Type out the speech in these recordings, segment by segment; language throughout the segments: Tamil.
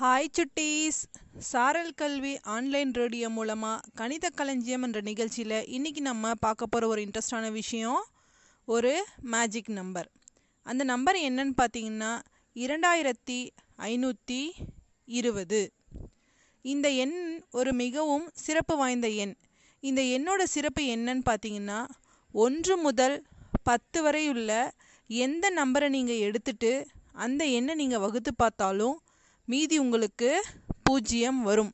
ஹாய் சுட்டீஸ் சாரல் கல்வி ஆன்லைன் ரேடியோ மூலமாக கணித களஞ்சியம் என்ற நிகழ்ச்சியில் இன்றைக்கி நம்ம பார்க்க போகிற ஒரு இன்ட்ரெஸ்டான விஷயம் ஒரு மேஜிக் நம்பர் அந்த நம்பர் என்னன்னு பார்த்தீங்கன்னா இரண்டாயிரத்தி ஐநூற்றி இருபது. இந்த எண் ஒரு மிகவும் சிறப்பு வாய்ந்த எண். இந்த எண்ணோட சிறப்பு என்னன்னு பார்த்தீங்கன்னா ஒன்று முதல் பத்து வரை உள்ள எந்த நம்பரை நீங்கள் எடுத்துட்டு அந்த எண்ணை நீங்கள் வகுத்து பார்த்தாலும் மீதி உங்களுக்கு பூஜ்ஜியம் வரும்.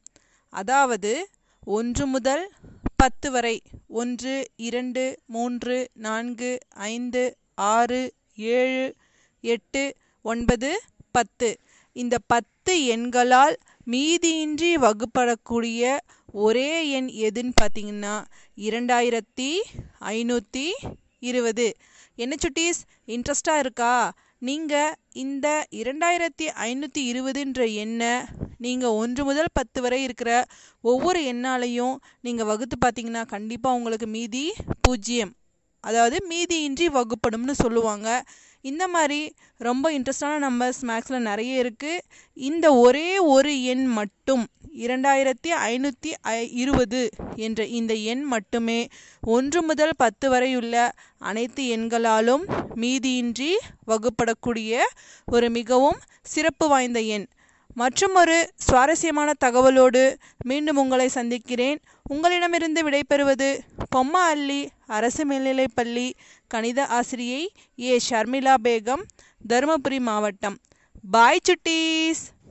அதாவது ஒன்று முதல் பத்து வரை ஒன்று இரண்டு மூன்று நான்கு ஐந்து ஆறு ஏழு எட்டு ஒன்பது பத்து. இந்த பத்து எண்களால் மீதியின்றி வகுப்படக்கூடிய ஒரே எண் எதுன்னு பார்த்தீங்கன்னா இரண்டாயிரத்தி ஐநூற்றி இருபது. என்ன சுட்டீஸ்? இன்ட்ரெஸ்டாக இருக்கா? நீங்கள் இந்த இரண்டாயிரத்தி ஐநூற்றி இருபதுன்ற எண்ணை நீங்கள் ஒன்று முதல் பத்து வரை இருக்கிற ஒவ்வொரு எண்ணாலையும் நீங்கள் வகுத்து பார்த்தீங்கன்னா கண்டிப்பாக உங்களுக்கு மீதி பூஜ்ஜியம். அதாவது மீதியின்றி வகுப்படும்னு சொல்லுவாங்க. இந்த மாதிரி ரொம்ப இன்ட்ரெஸ்டான நம்பர்ஸ் மேக்ஸில் நிறைய இருக்குது இந்த ஒரே ஒரு எண் மட்டும் இரண்டாயிரத்தி ஐநூற்றி ஐ இருபது என்ற இந்த எண் மட்டுமே ஒன்று முதல் பத்து வரையுள்ள அனைத்து எண்களாலும் மீதியின்றி வகுப்படக்கூடிய ஒரு மிகவும் சிறப்பு வாய்ந்த எண். மற்றும் ஒரு சுவாரஸ்யமான தகவலோடு மீண்டும் உங்களை சந்திக்கிறேன். உங்களிடமிருந்து விடைபெறுவது பொம்மா அள்ளி அரசு மேல்நிலைப்பள்ளி கணித ஆசிரியை ஏ. ஷர்மிளா பேகம் தருமபுரி மாவட்டம். பாய் சுட்டீஸ்!